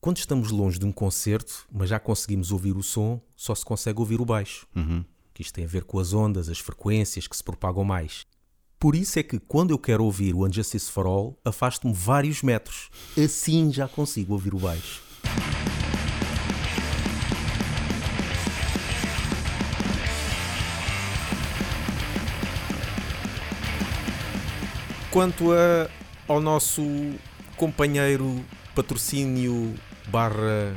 quando estamos longe de um concerto, mas já conseguimos ouvir o som, só se consegue ouvir o baixo. Uhum. Que isto tem a ver com as ondas, as frequências que se propagam mais. Por isso é que quando eu quero ouvir o Unjustice for All, afasto-me vários metros. Assim já consigo ouvir o baixo. Quanto a, ao nosso companheiro patrocínio barra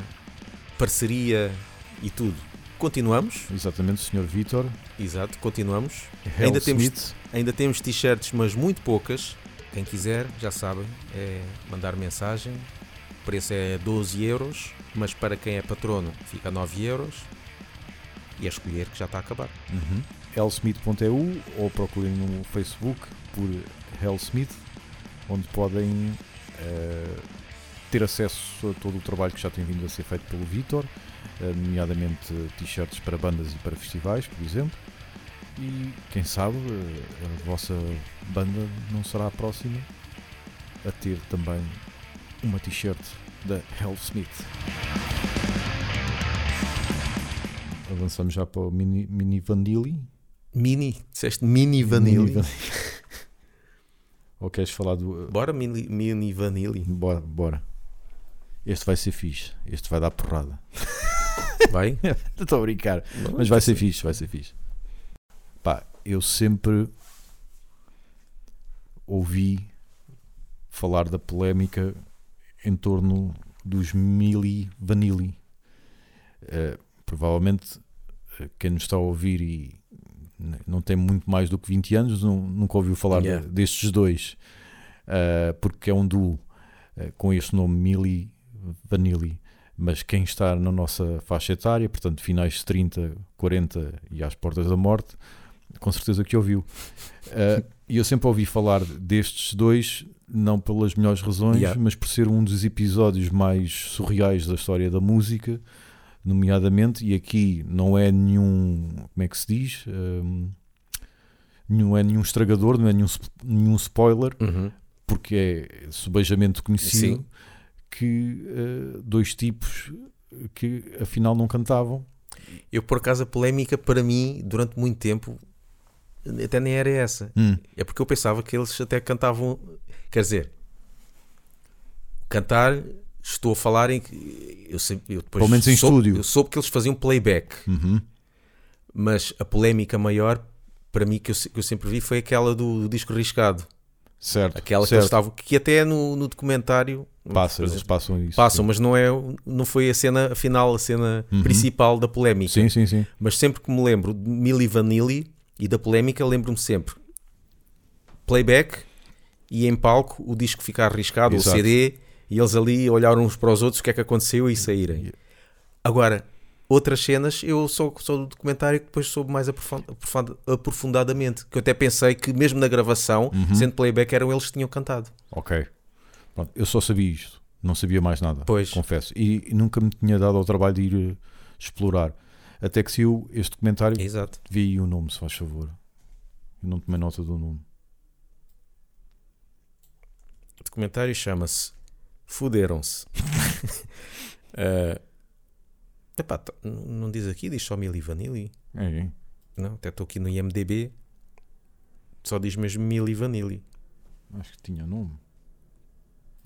parceria e tudo, continuamos. Exatamente, Sr. Vitor. Exato, continuamos. Hell Ainda temos- Smith. Ainda temos t-shirts, mas muito poucas. Quem quiser, já sabem, é mandar mensagem. O preço é 12 euros, mas para quem é patrono fica 9 euros. E é escolher que já está a acabar. Uhum. hellsmith.eu ou procurem no Facebook por Hellsmith, onde podem eh, ter acesso a todo o trabalho que já tem vindo a ser feito pelo Vitor, eh, nomeadamente t-shirts para bandas e para festivais, por exemplo. E quem sabe eh, a vossa banda não será a próxima a ter também uma t-shirt da Hellsmith. Avançamos já para o Mini, mini Vanilli. Mini, disseste mini vanilla. Mini Vanilli. Ou queres falar do. Bora mini, mini vanilla. Bora, bora. Este vai ser fixe. Este vai dar porrada. Vai? Estou a brincar. Não, Mas vai ser fixe, vai ser fixe. Pá, eu sempre ouvi falar da polémica em torno dos Mili Vanilli. Eh, provavelmente eh, quem nos está a ouvir e não tem muito mais do que 20 anos nu- nunca ouviu falar Yeah. destes dois. Eh, porque é um duo eh, com este nome Mili Vanilli. Mas quem está na nossa faixa etária, portanto, finais de 30, 40 e às portas da morte, com certeza que ouviu. Eh, E eu sempre ouvi falar destes dois, não pelas melhores razões, Yeah. mas por ser um dos episódios mais surreais da história da música, nomeadamente, e aqui não é nenhum, como é que se diz? Hum, não é nenhum estragador, não é nenhum, nenhum spoiler, Uhum. porque é subejamente conhecido Sim. Que eh, dois tipos que afinal não cantavam. Eu, por acaso, a polémica para mim, durante muito tempo, até nem era essa. Hum, É porque eu pensava que eles até cantavam. Quer dizer, cantar, estou a falar em que. Eu, eu depois Pelo menos em soube- estúdio. Eu soube que eles faziam playback, uhum. mas a polémica maior, para mim, que eu, que eu sempre vi, foi aquela do, disco riscado. Certo. Aquela que certo. eles estavam. Que até no, no documentário. Passa, eles passam isso. passam, mas não, é, não foi a cena final, a cena Uhum. principal da polémica. Sim, sim, sim. Mas sempre que me lembro de Milli Vanilli e da polémica, lembro-me sempre playback e em palco o disco ficar arriscado, Exato. o CD, e eles ali olharam uns para os outros o que é que aconteceu e saírem. Agora, outras cenas eu sou, sou do documentário que depois soube mais aprofund- aprofund- aprofundadamente. Que eu até pensei que mesmo na gravação, Uhum. sendo playback, eram eles que tinham cantado. Ok. Pronto, eu só sabia isto. Não sabia mais nada. Pois. Confesso. E, e nunca me tinha dado ao trabalho de ir eh, explorar. Até que saiu este documentário. Exato. Vi aí o nome, se faz favor. Eu não tomei nota do nome. O documentário chama-se Fuderam-se. Eh, epá, não diz aqui, diz só Milli Vanilli. É, é. Não, até estou aqui no IMDB. Só diz mesmo Milli Vanilli. Acho que tinha nome.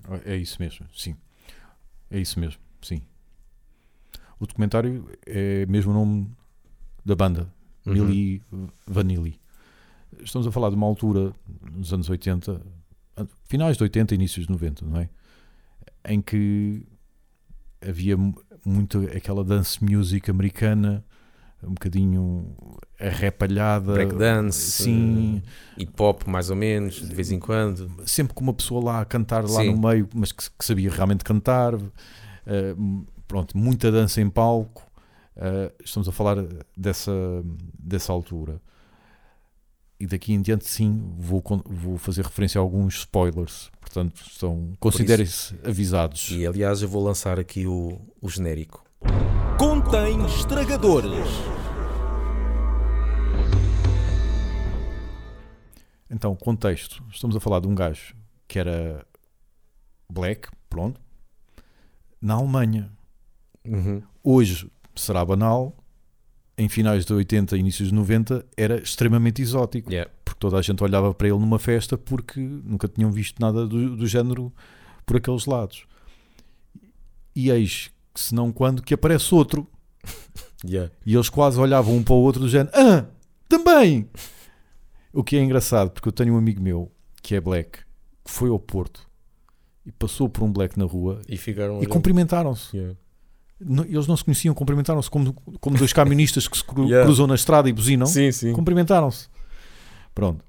Ah, É isso mesmo, sim. É isso mesmo, sim. O documentário é mesmo o nome da banda, Uhum. Milli Vanilli. Estamos a falar de uma altura, nos anos 80, a- finais de 80, inícios de 90, não é? Em que havia muito aquela dance music americana, um bocadinho arrepalhada. Breakdance, Sim, eh, hip hop, mais ou menos, de vez em quando. sempre com uma pessoa lá a cantar lá Sim. no meio, mas que, que sabia realmente cantar. eh, pronto, muita dança em palco. eh, estamos a falar dessa, dessa altura. E daqui em diante, sim, vou, vou fazer referência a alguns spoilers. Portanto, estão, considerem-se avisados. E aliás, eu vou lançar aqui o, o genérico. Contém estragadores. Então, contexto. Estamos a falar de um gajo que era black, pronto. na Alemanha. Uhum. Hoje será banal, em finais de 80 inícios de 90 era extremamente exótico, Yeah. porque toda a gente olhava para ele numa festa porque nunca tinham visto nada do, do género por aqueles lados. E eis que, se não quando, que aparece outro. Yeah. E eles quase olhavam um para o outro do género, ah, também! O que é engraçado, porque eu tenho um amigo meu que é black, que foi ao Porto e passou por um black na rua E ficaram. e cumprimentaram-se. Yeah. Eles não se conheciam, cumprimentaram-se como, como dois camionistas que se cru- Yeah. cruzam na estrada e buzinam. Sim, sim. Cumprimentaram-se. Pronto.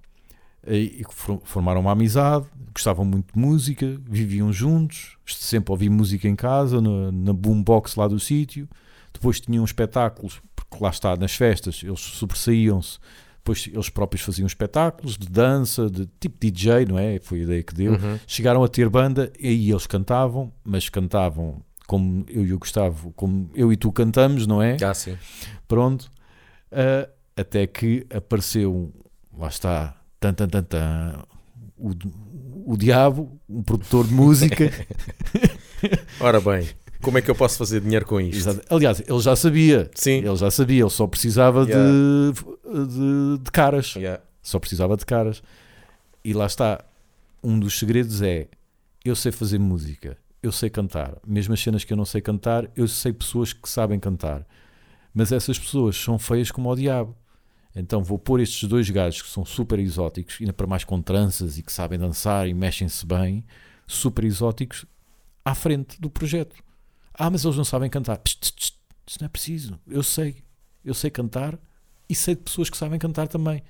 E, e for- formaram uma amizade, gostavam muito de música, viviam juntos, sempre ouvi música em casa, na, na boombox lá do sítio. Depois tinham espetáculos, porque lá está, nas festas, eles sobressaíam-se. Depois eles próprios faziam espetáculos de dança, de tipo DJ, não é? Foi a ideia que deu. Uhum. Chegaram a ter banda e aí eles cantavam, mas cantavam como eu e o Gustavo, como eu e tu cantamos, não é? Ah, sim. Pronto. Ah, até que apareceu, lá está, tan, tan, tan, tan, o, o diabo, um produtor de música. Ora bem, como é que eu posso fazer dinheiro com isto? Exato. Aliás, ele já sabia. Sim. Ele já sabia, ele só precisava de- Yeah. de, de caras. Yeah. Só precisava de caras. E lá está. Um dos segredos é: eu sei fazer música, eu sei cantar. Mesmo as cenas que eu não sei cantar, eu sei pessoas que sabem cantar. Mas essas pessoas são feias como o diabo. Então vou pôr estes dois gajos que são super exóticos, ainda para mais com tranças e que sabem dançar e mexem-se bem, super exóticos, à frente do projeto. Ah, mas eles não sabem cantar. Psst, psst, Isso não é preciso. Eu sei. Eu sei cantar e sei de pessoas que sabem cantar também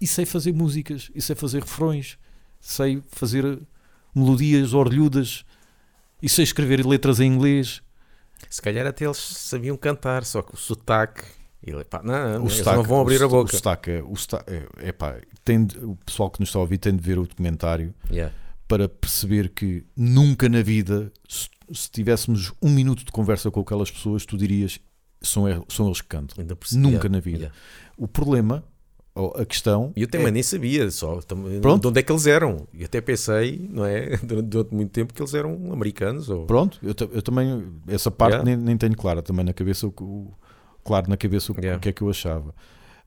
e sei fazer músicas, e sei fazer refrões, sei fazer melodias orlhudas, e sei escrever letras em inglês. Se calhar até eles sabiam cantar, só que o sotaque. Ele, pá, não, O eles sotaque- não vão abrir o, a boca. O sotaque, é- o sotaque, é, é pá, tem de- o pessoal que nos está a ouvir tem de ver o documentário Yeah. para perceber que nunca na vida, se, se tivéssemos um minuto de conversa com aquelas pessoas, tu dirias são, e- são eles que cantam. Nunca Yeah, na vida. yeah. O problema, a questão, E eu também nem sabia só É. Pronto. de onde é que eles eram. E até pensei, não é? Durante, muito tempo que eles eram americanos. Ou... Pronto, eu, eu também, essa parte Yeah. nem, nem tenho clara também na cabeça, o, que- o- claro na cabeça o, Yeah. o que é que eu achava.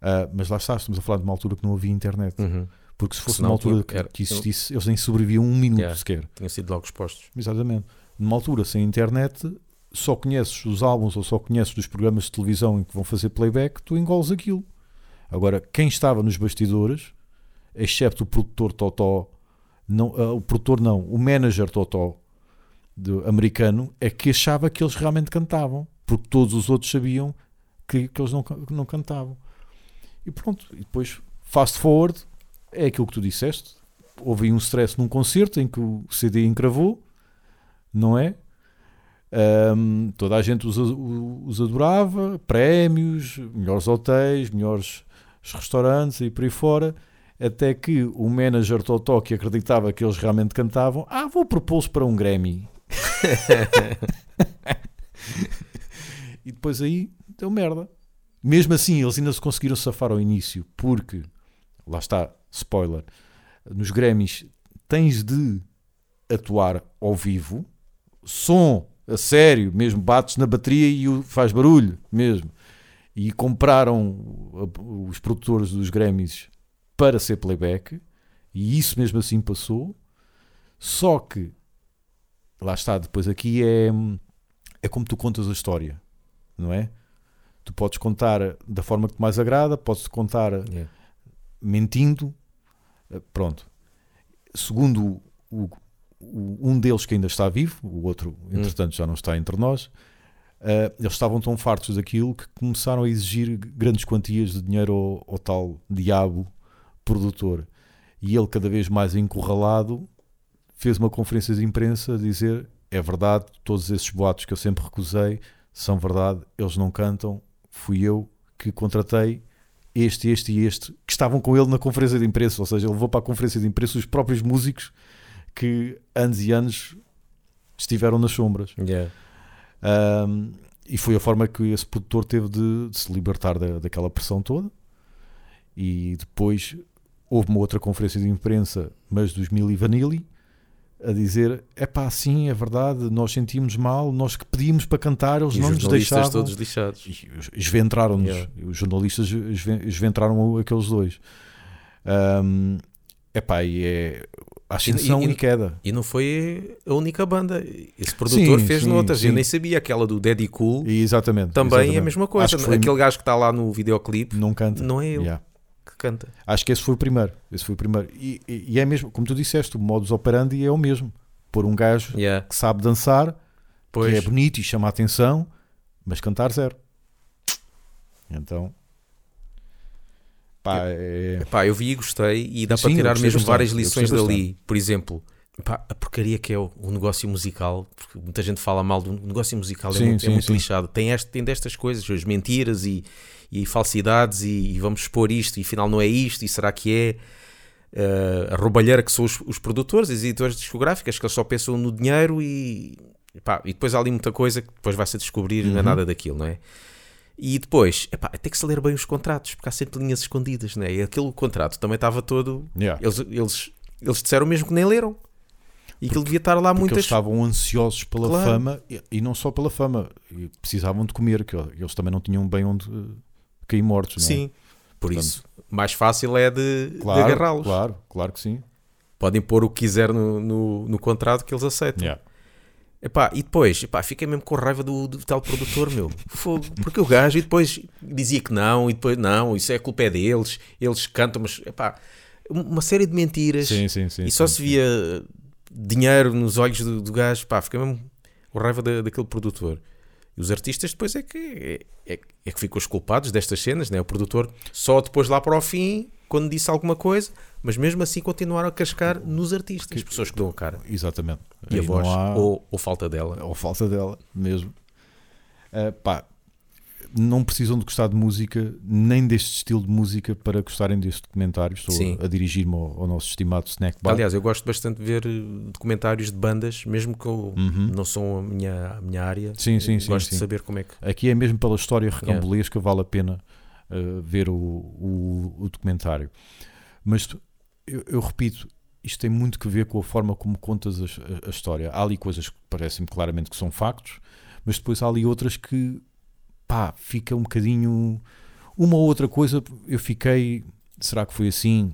Ah, mas lá está, estamos a falar de uma altura que não havia internet. Uhum. Porque se fosse Senão numa altura que, era- que existisse, eles nem sobreviviam um minuto Yeah. sequer. Tinham sido logo expostos. Exatamente. Numa altura sem internet, só conheces os álbuns ou só conheces dos programas de televisão em que vão fazer playback, tu engoles aquilo. Agora, quem estava nos bastidores, excepto o produtor Totó, não, ah, o produtor não, o manager Totó do americano, é que achava que eles realmente cantavam, porque todos os outros sabiam que, que eles não, que não cantavam. E pronto, e depois, fast forward, é aquilo que tu disseste. Houve um stress num concerto em que o CD encravou, não é? Ahm, toda a gente os, os adorava, prémios, melhores hotéis, melhores restaurantes e por aí fora, até que o manager Totó que acreditava que eles realmente cantavam, ah, vou propô-los para um Grammy. e depois aí deu merda. Mesmo assim, eles ainda se conseguiram safar ao início, porque, lá está, spoiler, nos Grammys tens de atuar ao vivo, som a sério, mesmo bates na bateria e o- faz barulho mesmo. E compraram os produtores dos Grammys para ser playback, e isso mesmo assim passou. Só que lá está, depois aqui é, é como tu contas a história, não é? Tu podes contar da forma que te mais agrada, podes contar Yeah. mentindo. Eh, Pronto. Segundo o- um deles que ainda está vivo, o outro, entretanto, já não está entre nós, eh, eles estavam tão fartos daquilo que começaram a exigir grandes quantias de dinheiro ao, ao tal diabo produtor. E ele, cada vez mais encurralado, fez uma conferência de imprensa a dizer: é verdade, todos esses boatos que eu sempre recusei são verdade, eles não cantam, fui eu que contratei este, este e este, que estavam com ele na conferência de imprensa, ou seja, ele levou para a conferência de imprensa os próprios músicos que anos e anos estiveram nas sombras. Yeah. Um, e foi a forma que esse produtor teve de, de se libertar da, daquela pressão toda. E depois houve uma outra conferência de imprensa, mas dos Milli Vanilli, a dizer: é pá, sim, é verdade, nós sentimos mal, nós que pedimos para cantar, eles E não os nos jornalistas deixavam. todos lixados. E os- Esventraram-nos, Yeah. os jornalistas esven- esventraram aqueles dois. Um, epá, e é ascensão E- e, e- queda. E não foi a única banda. Esse produtor Sim, fez sim, noutras. sim. Eu nem sabia. Aquela do Daddy Cool E exatamente. também é a exatamente. mesma coisa. Que foi- Aquele gajo que está lá no videoclipe Não canta. não é ele Yeah. que canta. Acho que esse foi o primeiro. Esse foi o primeiro. E, e- e é mesmo, como tu disseste, o modus operandi é o mesmo. Pôr um gajo Yeah. que sabe dançar, Pois. que é bonito e chama a atenção, mas cantar zero. Então, pá, é, eu vi e gostei e dá Sim, para tirar mesmo bastante, várias lições dali. Por exemplo, pá, a porcaria que é o, o negócio musical, porque muita gente fala mal do negócio musical, é Sim, muito, é muito sim. lixado. Tem, este, tem destas coisas, as mentiras e, e falsidades e, e vamos expor isto e afinal não é isto e será que é? Eh, a roubalheira que são os, os produtores, as editoras discográficas, que eles só pensam no dinheiro e, pá, e depois há ali muita coisa que depois vai-se descobrir e não é Uhum. nada daquilo, não é? E depois, epá, tem que se ler bem os contratos, porque há sempre linhas escondidas, não é? E aquele contrato também estava todo. yeah. Eles, eles, eles disseram mesmo que nem leram. E que ele devia estar lá muitas. eles estavam ansiosos pela Claro. fama e, e não só pela fama, precisavam de comer, que eles também não tinham bem onde eh, cair mortos, é? Sim. Por Portanto- isso, mais fácil é de, de claro, agarrá-los. claro, claro que sim. Podem pôr o que quiser no, no, no contrato que eles aceitam. Yeah. Epá, e depois, epá, fiquei mesmo com raiva do, do tal produtor, meu. Fogo. Porque o gajo e depois dizia que não, e depois não, isso é culpa é deles, eles cantam, mas epá, uma série de mentiras. Sim, sim, sim. e só se via dinheiro nos olhos do, do gajo, pá, fiquei mesmo com raiva da, daquele produtor. E os artistas depois é que é, é, é que ficam os culpados destas cenas, né? O produtor só depois lá para o fim, quando disse alguma coisa, mas mesmo assim continuaram a cascar nos artistas, as pessoas que dão a cara. Exatamente. E a Aí voz, há- ou, ou falta dela. ou falta dela mesmo. Ah, pá, não precisam de gostar de música, nem deste estilo de música para gostarem deste documentário. Estou Sim. a, a dirigir-me ao, ao nosso estimado Snack Bar. Aliás, eu gosto bastante de ver eh, documentários de bandas, mesmo que eu Uhum. não são a minha, a minha área. Sim, sim, eu sim, Gosto sim. de saber como é que. Aqui é mesmo pela história recambolesca, vale a pena ver o, o, o documentário. Mas eu, eu repito, isto tem muito que ver com a forma como contas as- a, a história. Há ali coisas que parecem claramente que são factos, mas depois há ali outras que pá, fica um bocadinho. Uma ou outra coisa eu fiquei. Será que foi assim?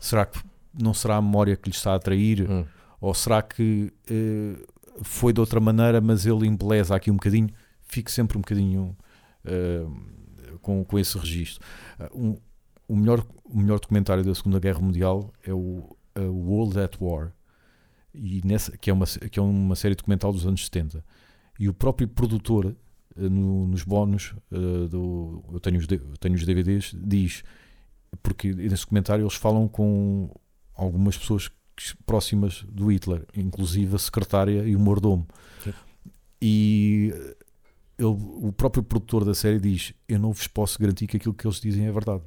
Será que não será a memória que lhe está a atrair? Hum. Ou será que eh, foi de outra maneira, mas ele embeleza aqui um bocadinho? Fico sempre um bocadinho eh, com, com esse registro. Ah, um- o, melhor, o melhor documentário da Segunda Guerra Mundial é o a World at War, e nessa, que, é uma, que é uma série documental dos anos 70. E o próprio produtor, eh, no- nos bónus, eh, do, eu, tenho os, eu tenho os DVDs, diz, porque nesse documentário eles falam com algumas pessoas próximas do Hitler, inclusive a secretária e o mordomo. Sim. E ele, o próprio produtor da série diz: Eu não vos posso garantir que aquilo que eles dizem é verdade.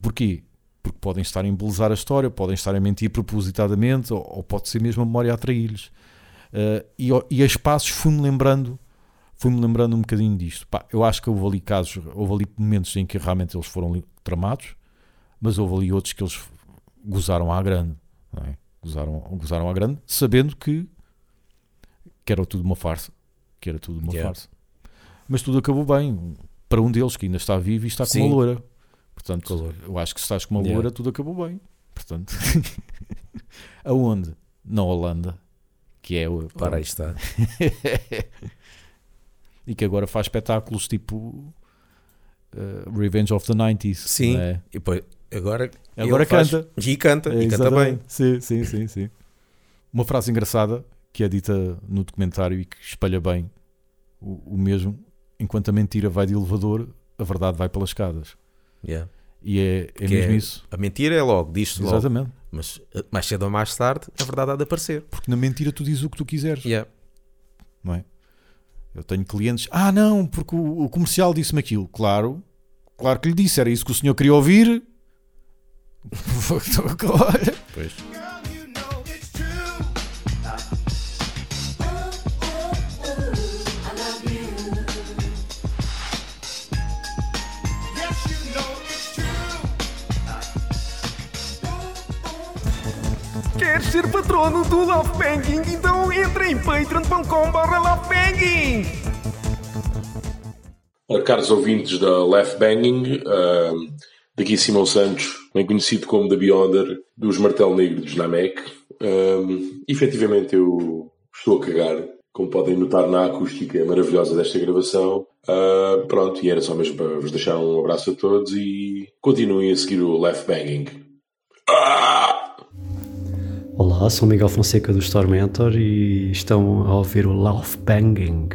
Porquê? Porque podem estar a embelezar a história, podem estar a mentir propositadamente, ou, ou pode ser mesmo a memória a atraí-los. Eh, e, e a espaços fui-me lembrando, fui-me lembrando um bocadinho disto. Pá, eu acho que houve ali casos, houve ali momentos em que realmente eles foram tramados, mas houve ali outros que eles gozaram à grande, é? gozaram, gozaram à grande, sabendo que, que era tudo uma farsa, que era tudo uma Yeah. farsa. Mas tudo acabou bem, para um deles que ainda está vivo e está com Sim. uma loura. Portanto, Com a loura. eu acho que se estás com uma Yeah. loura, tudo acabou bem. Portanto, aonde? Na Holanda, que é o Para aí está. e que agora faz espetáculos tipo uh, Revenge of the 90s. Sim. é? E depois, agora, Agora ele faz- canta. E canta, É, e canta bem. Sim, sim, sim, sim. Uma frase engraçada que é dita no documentário e que espalha bem o, o mesmo. Enquanto a mentira vai de elevador, a verdade vai pelas escadas. Yeah. E é, é Que mesmo é- isso. A mentira é logo, diz-se logo. Exatamente. Mas eh, mais cedo ou mais tarde, a verdade há de aparecer. Porque na mentira tu dizes o que tu quiseres. Yeah. não é? Eu tenho clientes, ah não, porque o, o comercial disse-me aquilo. Claro, claro que lhe disse, era isso que o senhor queria ouvir. Pois. Ser patrono do Love Banking? Então entra em patreon.com.br Ora, caros ouvintes da Left Banging, daqui Simão Santos, bem conhecido como The Beyonder, dos Martel Negro de Namek. Efetivamente eu estou a cagar, como podem notar na acústica maravilhosa desta gravação. Pronto, e era só mesmo para vos deixar um abraço a todos e continuem a seguir o Left Banging. Ah! Olá, sou Miguel Fonseca do Store Mentor e estão a ouvir o Love Banging.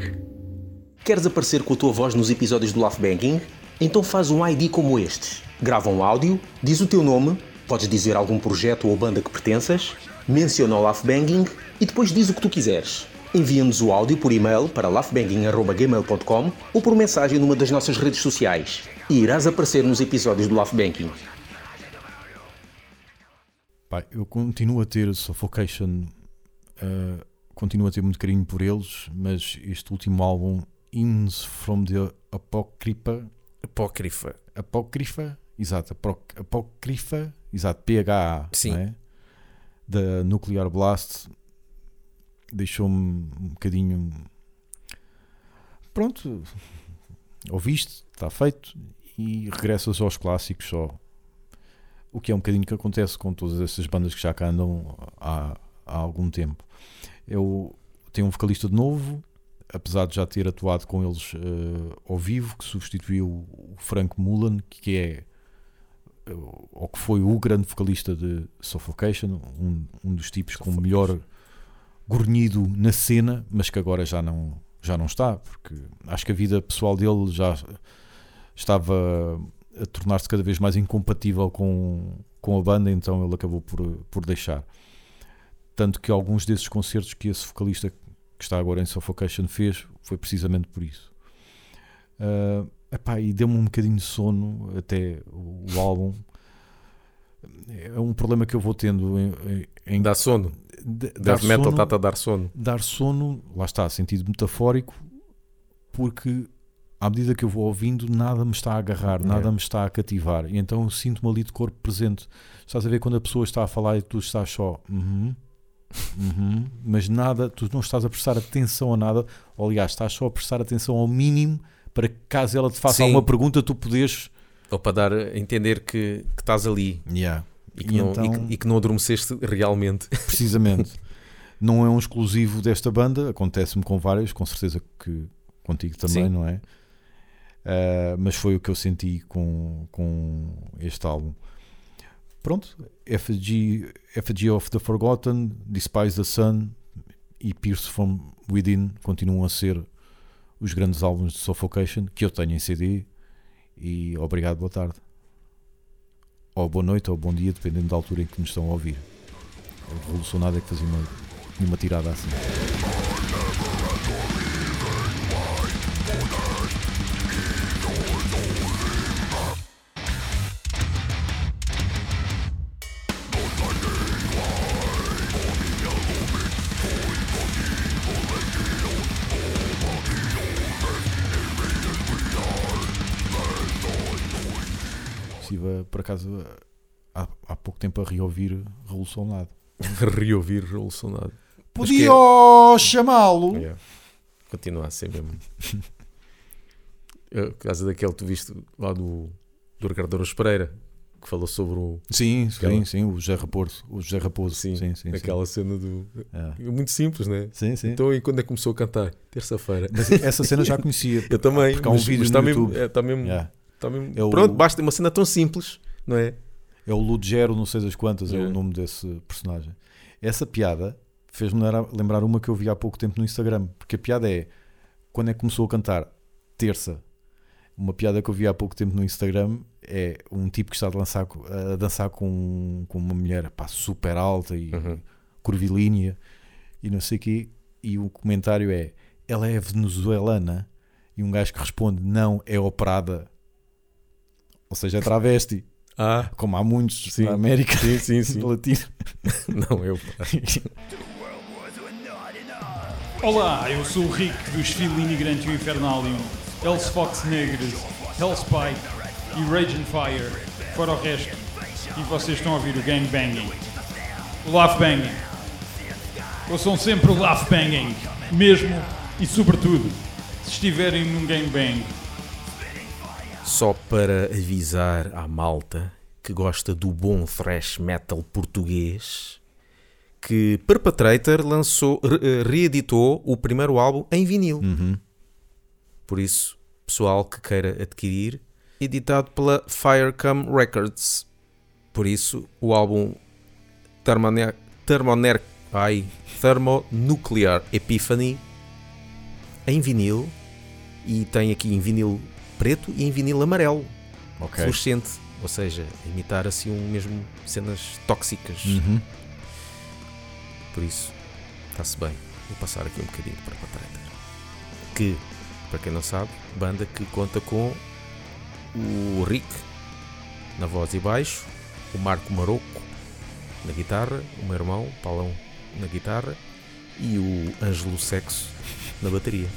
Queres aparecer com a tua voz nos episódios do Love Banking? Então faz um ID como este. Grava um áudio, diz o teu nome, podes dizer algum projeto ou banda que pertenças, menciona o Love Banking e depois diz o que tu quiseres. Envia-nos o áudio por e-mail para laughbanging.gmail.com ou por mensagem numa das nossas redes sociais e irás aparecer nos episódios do Love Banking. Pá, eu continuo a ter Suffocation, uh, continuo a ter muito carinho por eles, mas este último álbum, Hymns from the Apocrypha, Apócrifa. Apócrifa, exato, Apócrifa, exato, PHA, Sim. não é? da Nuclear Blast, deixou-me um bocadinho. Pronto, ouviste, está feito, e regressas aos clássicos só. O que é um bocadinho que acontece com todas essas bandas que já cá andam há, há algum tempo. Eu tenho um vocalista de novo, apesar de já ter atuado com eles eh, ao vivo, que substituiu o Frank Mullen, que é eh, ou que foi o grande vocalista de Suffocation, um, um dos tipos com o melhor gornido na cena, mas que agora já não, já não está, porque acho que a vida pessoal dele já estava a tornar-se cada vez mais incompatível com, com a banda, então ele acabou por, por deixar. Tanto que alguns desses concertos que esse vocalista que está agora em Suffocation fez foi precisamente por isso. Ah, epá, e deu-me um bocadinho de sono até o, o álbum. É um problema que eu vou tendo em, em- Dá sono. de- Death metal está-te a dar sono. dar sono, lá está, sentido metafórico, porque à medida que eu vou ouvindo, nada me está a agarrar, nada É. me está a cativar, e então eu sinto-me ali de corpo presente. Estás a ver quando a pessoa está a falar e tu estás só, uhum, uhum, mas nada, tu não estás a prestar atenção a nada, ou aliás, estás só a prestar atenção ao mínimo para que caso ela te faça Sim. alguma pergunta, tu poderes. Ou para dar a entender que, que estás ali Yeah. e que, E não, então- e que- e que não adormeceste realmente. Precisamente. não é um exclusivo desta banda, acontece-me com várias, com certeza que contigo também, Sim. não é? Ah, mas foi o que eu senti com, com este álbum. Pronto, Effigy, Effigy of the Forgotten, Despise the Sun e Pierce from Within continuam a ser os grandes álbuns de Suffocation que eu tenho em CD. E obrigado, boa tarde. Ou boa noite ou bom dia, dependendo da altura em que nos estão a ouvir. A revolucionária que fazia uma, uma tirada assim. Acaso há, há pouco tempo a reouvir Revolucionado. Reouvir revolucionado. Podia chamá-lo. Yeah. Continua a ser mesmo. Eu, Por causa daquele que tu viste lá do, do Ricardo Pereira, que falou sobre o, Sim, sim, Aquela- sim, o José Raposo. O José Raposo. Sim, sim, sim. aquela cena do. É. Muito simples, né? Sim, sim. Então, e quando é que começou a cantar? Terça-feira. Essa cena já conhecia. Eu também. Porque há um mas, vídeo mas no está mesmo, YouTube. é, está mesmo, Yeah. está mesmo- É o- Pronto, basta uma cena tão simples, não é? É o Ludgero, não sei das quantas, é É. o nome desse personagem. Essa piada fez-me lembrar- uma que eu vi há pouco tempo no Instagram. Porque a piada é quando é que começou a cantar? Terça. Uma piada que eu vi há pouco tempo no Instagram é um tipo que está a dançar, a dançar com, com uma mulher pá, super alta e Uhum. curvilínea e não sei o quê. E o comentário é: ela é venezuelana? E um gajo que responde: não, é operada. Ou seja, é travesti. Ah, Como há muitos Sim. na América sim, sim, sim. Latina. não, eu. Olá, eu sou o Rick dos Filini Grande Infernalium, Els Fox Negres, Hellspike e Rage and Fire, fora o resto, e vocês estão a ouvir o Gang Banging. o Laugh Banging. Ouçam sempre o Laugh Banging, mesmo e sobretudo se estiverem num gangbang. Só para avisar à malta que gosta do bom thrash metal português, que Perpetrator lançou, re- eh, reeditou o primeiro álbum em vinil. Por isso, pessoal que queira adquirir, editado pela Firecam Records. Por isso, o álbum Thermone- Thermoner, ai, Thermonuclear Epiphany em vinil e tem aqui em vinil preto e em vinil amarelo, Ok. fluorescente, ou seja, imitar assim um mesmo cenas tóxicas. Uhum. Por isso, está-se bem. Vou passar aqui um bocadinho para a Patreta. Que, para quem não sabe, banda que conta com o Rick na voz e baixo, o Marco Maroco na guitarra, o meu irmão, Paulão, na guitarra e o Ângelo Sexo na bateria.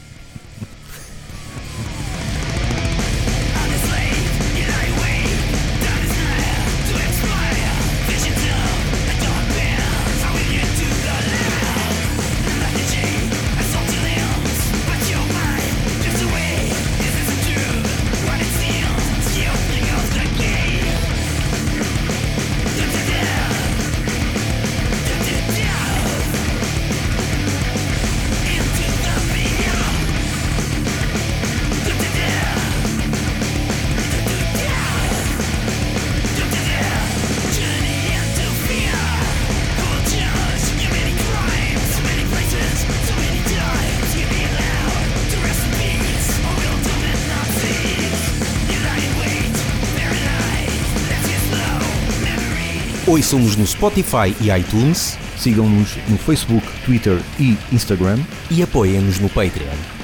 Ouçam-nos no Spotify e iTunes Sigam-nos no Facebook, Twitter e Instagram. e apoiem-nos no Patreon.